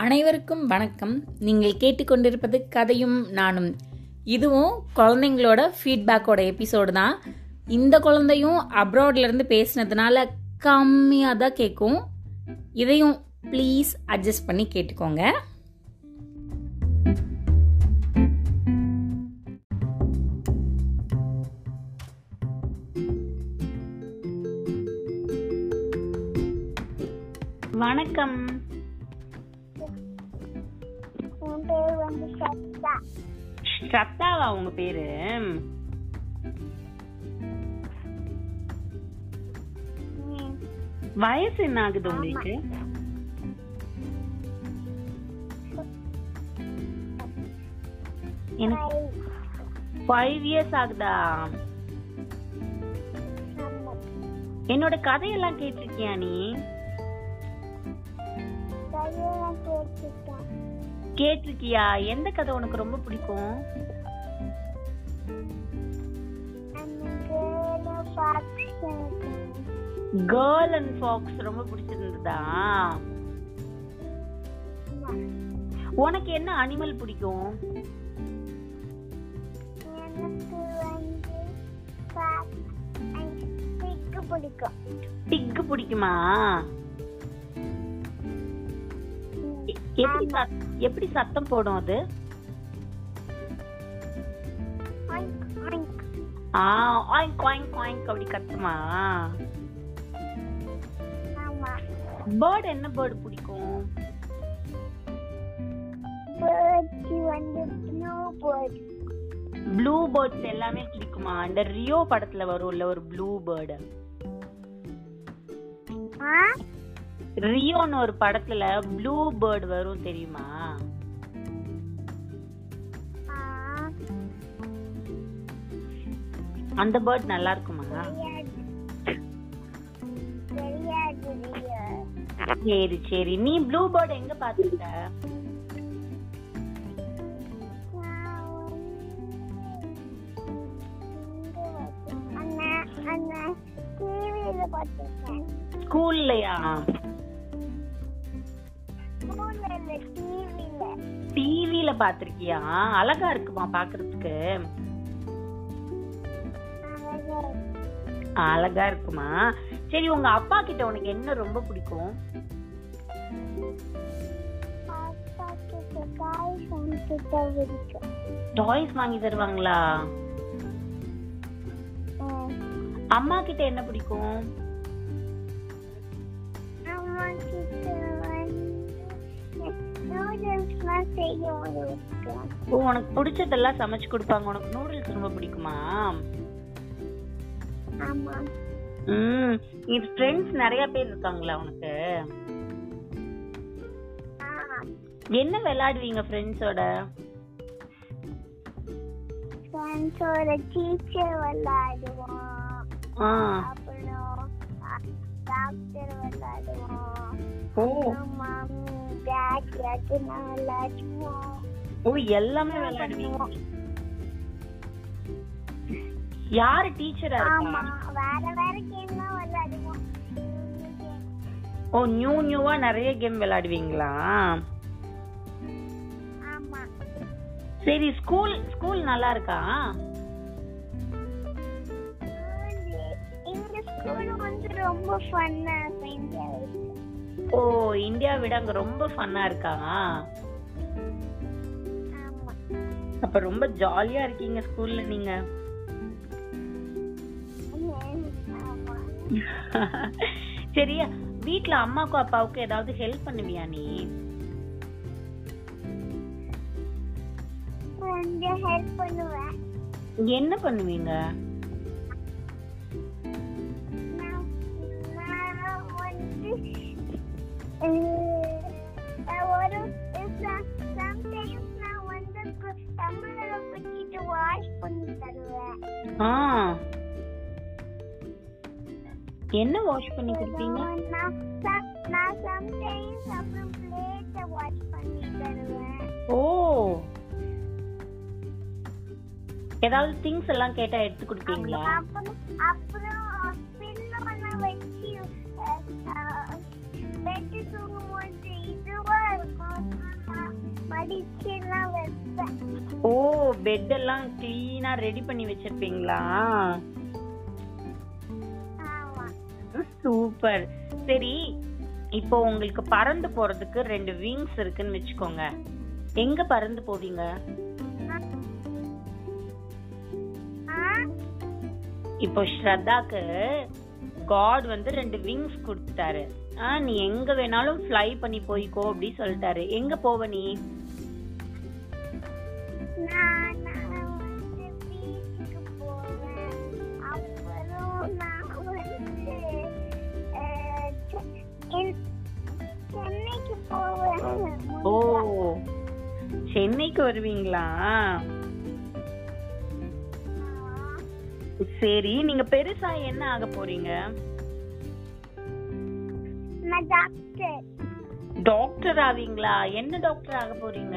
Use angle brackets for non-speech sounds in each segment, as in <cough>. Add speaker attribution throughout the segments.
Speaker 1: அனைவருக்கும் வணக்கம். நீங்கள் கேட்டுக்கொண்டிருப்பது கதையும் நானும். இதுவும் குழந்தைங்களோட ஃபீட்பேக்கோட எபிசோடு தான். இந்த குழந்தையும் அப்ராட்லேருந்து பேசினதுனால கம்மியாக தான் கேட்கும் இதையும் ப்ளீஸ் அட்ஜஸ்ட் பண்ணி கேட்டுக்கோங்க. வணக்கம்.
Speaker 2: என் பேர் வந்து சத்தா
Speaker 1: சத்தாவா உங்க பேரு. வயசு என்ன ஆகுது உங்களுக்கு. ஃபைவ் இயர்ஸ் ஆகுதா. என்னோட கதையெல்லாம் கேட்டிருக்கியா நீ கேட்டிருக்கியா? எந்த கதை உனக்கு ரொம்ப பிடிக்கும்? கேர்ள் அண்ட் ஃபாக்ஸ் ரொம்ப பிடிச்சிருந்ததா. உனக்கு என்ன அனிமல் பிடிக்கும்?
Speaker 2: பிடிக்கும்.
Speaker 1: பிக் பிடிக்குமா? எப்படி எப்படி சத்தம் போடும் அது. ஆ ஆயிங்க் ஆயிங்க் ஆயிங்க் அப்படி கத்துமா. பேர்ட் என்ன பேர்டு பிடிக்கும். ப்ளூ பேர்ட்ஸ் எல்லாமே பிடிக்குமா இந்த ரியோ படத்துல வரும்ல ஒரு ப்ளூ பேர்டு? ரியோன்னு ஒரு படத்துல ப்ளூ பேர்டு வரும் தெரியுமா. அந்த பேர்ட் நல்லா இருக்குமா. சரி சரி. நீ ப்ளூ பேர்ட் எங்க பாத்துருக்க? ஸ்கூல்லையா டிவில பாத்திருக்கியா அழகா இருக்குமா பாக்குறதுக்கு அழகா இருக்குமா? சரி உங்க அப்பா கிட்ட உனக்கு என்ன ரொம்ப பிடிக்கும்? டாய்ஸ் வாங்கி தருவாங்களா? அம்மா கிட்ட என்ன பிடிக்கும்? ஓ உனக்கு பிடிச்சதெல்லாம் சமைச்சு கொடுப்பாங்க. உனக்கு நூடுல்ஸ் ரொம்ப பிடிக்குமா?
Speaker 2: ஆமா.
Speaker 1: ம் இது ஃப்ரெண்ட்ஸ் நிறைய பேர் இருக்காங்களா உனக்கு? என்ன விளையாடுவீங்க ஃப்ரெண்ட்ஸோட
Speaker 2: ஃப்ரெண்ட்ஸோட டீச்சர் விளையாடுவோம்.
Speaker 1: ஆ.
Speaker 2: அப்புறம் டாக்டர் விளையாடுவோம்.
Speaker 1: ஓ.
Speaker 2: அப்புறம் விளையாடுவோம்
Speaker 1: ஓ எல்லாமே விளையாடுவீங்க. யாரு டீச்சரா
Speaker 2: ஆமா. வேற வேற கேம் தான் விளையாடுவோம்.
Speaker 1: ஓ நியூ நியூவா நிறைய கேம் விளையாடுவீங்களா? சரி ஸ்கூல் ஸ்கூல் நல்லா இருக்கா?
Speaker 2: இந்த ஸ்கூல் வந்து ரொம்ப ஃபன்னா
Speaker 1: ஓ இந்தியா விட அங்க ரொம்ப ஃபன்னா இருக்கா
Speaker 2: ஆமா.
Speaker 1: அப்ப ரொம்ப ஜாலியா இருக்கீங்க ஸ்கூல்ல நீங்க. சரியா வீட்ல அம்மாக்கும் அப்பாவுக்கும் ஏதாவது ஹெல்ப் பண்ணுவியா நீ? என்ன பண்ணுவீங்க?
Speaker 2: ஒரு சம்டைம்ஸ் நான் வந்து தமிழ்ல வச்சுட்டு வாஷ் பண்ணி தருவேன்
Speaker 1: ஆ. என்ன வாஷ் பண்ணி கொடுப்பீங்க
Speaker 2: நான் some- நான் சம்டைம்ஸ் அப்புறம் பிளேட்டை வாஷ் பண்ணி தருவேன்
Speaker 1: ஓ. ஏதாவது திங்ஸ் எல்லாம் கேட்டா எடுத்து கொடுப்பீங்களா?
Speaker 2: அப்புறம் ஓ
Speaker 1: பெட் oh, எல்லாம் கிளீனா ரெடி பண்ணி வச்சிருப்பீங்களா? சூப்பர் சரி இப்போ உங்களுக்கு பறந்து போறதுக்கு ரெண்டு விங்ஸ் இருக்குன்னு வச்சுக்கோங்க. எங்க பறந்து போவீங்க? இப்போ ஸ்ரத்தாக்கு காட் வந்து ரெண்டு விங்ஸ் கொடுத்தாரு நீ எங்க வேணாலும் ஃப்ளை பண்ணி போய்க்கோ அப்படி சொல்லிட்டாரு. எங்க போவ நீ? ஓ சென்னைக்கு வருவீங்களா? சரி நீங்க பெருசா என்ன ஆக போறீங்க?
Speaker 2: நான் டாக்டர்
Speaker 1: டாக்டர் ஆவீங்களா? என்ன டாக்டர் ஆக போறீங்க?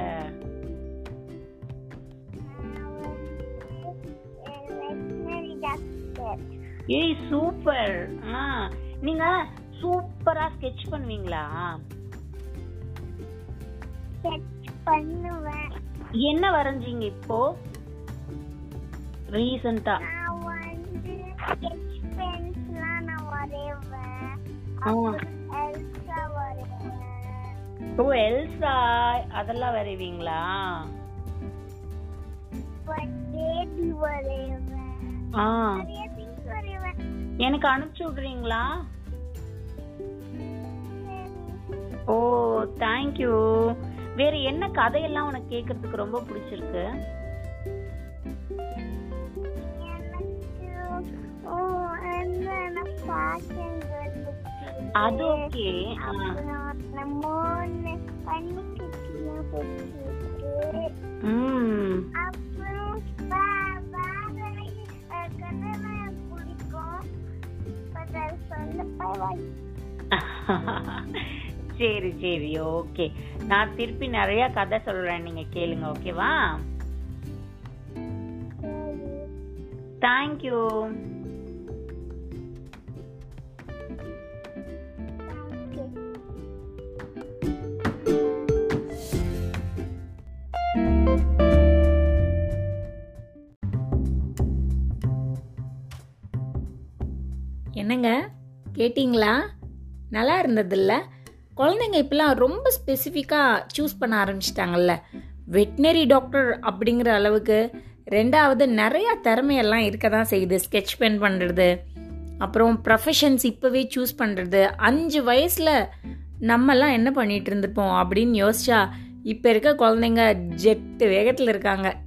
Speaker 1: ஏய் சூப்பர் ஆ நீங்க சூப்பரா ஸ்கெட்ச் பண்ணுவீங்களா?
Speaker 2: ஸ்கெட்ச் பண்ணுவேன்.
Speaker 1: என்ன வரைஞ்சீங்க இப்போ? ரீசெண்டா
Speaker 2: நான் வந்து ஸ்கெட்ச் பென்ஸ்லாம் நான் வரைவேன்.
Speaker 1: ஓ எல்சா அதெல்லாம் வரைவீங்களா? ஆ. எனக்கு அனுப்பிச்சு விடுறீங்களா? ஓ தேங்க்யூ வேற என்ன கதையெல்லாம் உனக்கு கேக்குறதுக்கு ரொம்ப பிடிச்சிருக்கு?
Speaker 2: பாட்டுங்கிறது
Speaker 1: அது ஓகே
Speaker 2: அப்புறம் மூணு பன்னிக்குட்டியும் பிடிச்சிருக்கு
Speaker 1: ம்.
Speaker 2: அப்புறம் வே- வேற அஹ், கதை பிடிக்கும் பட் அது சொல்ல பரவாயில்ல <laughs>
Speaker 1: சரி சரி ஓகே நான் திருப்பி நிறைய கதை சொல்றேன் நீங்க கேளுங்க ஓகேவா தேங்க்யூ என்னங்க? கேட்டிங்களா? நல்லா இருந்ததில்ல. குழந்தைங்க இப்பெல்லாம் ரொம்ப ஸ்பெசிஃபிக்காக சூஸ் பண்ண ஆரம்பிச்சிட்டாங்கல்ல. வெட்டினரி டாக்டர் அப்படிங்கிற அளவுக்கு ரெண்டாவது நிறையா திறமையெல்லாம் இருக்க தான் செய்யுது. ஸ்கெட்ச் பென் பண்ணுறது அப்புறம் ப்ரொஃபஷன்ஸ் இப்போவே சூஸ் பண்ணுறது அஞ்சு வயசில் நம்மெல்லாம் என்ன பண்ணிகிட்டு இருந்திருப்போம் அப்படின்னு யோசிச்சா இப்போ இருக்க குழந்தைங்க ஜெட்டு வேகத்தில் இருக்காங்க.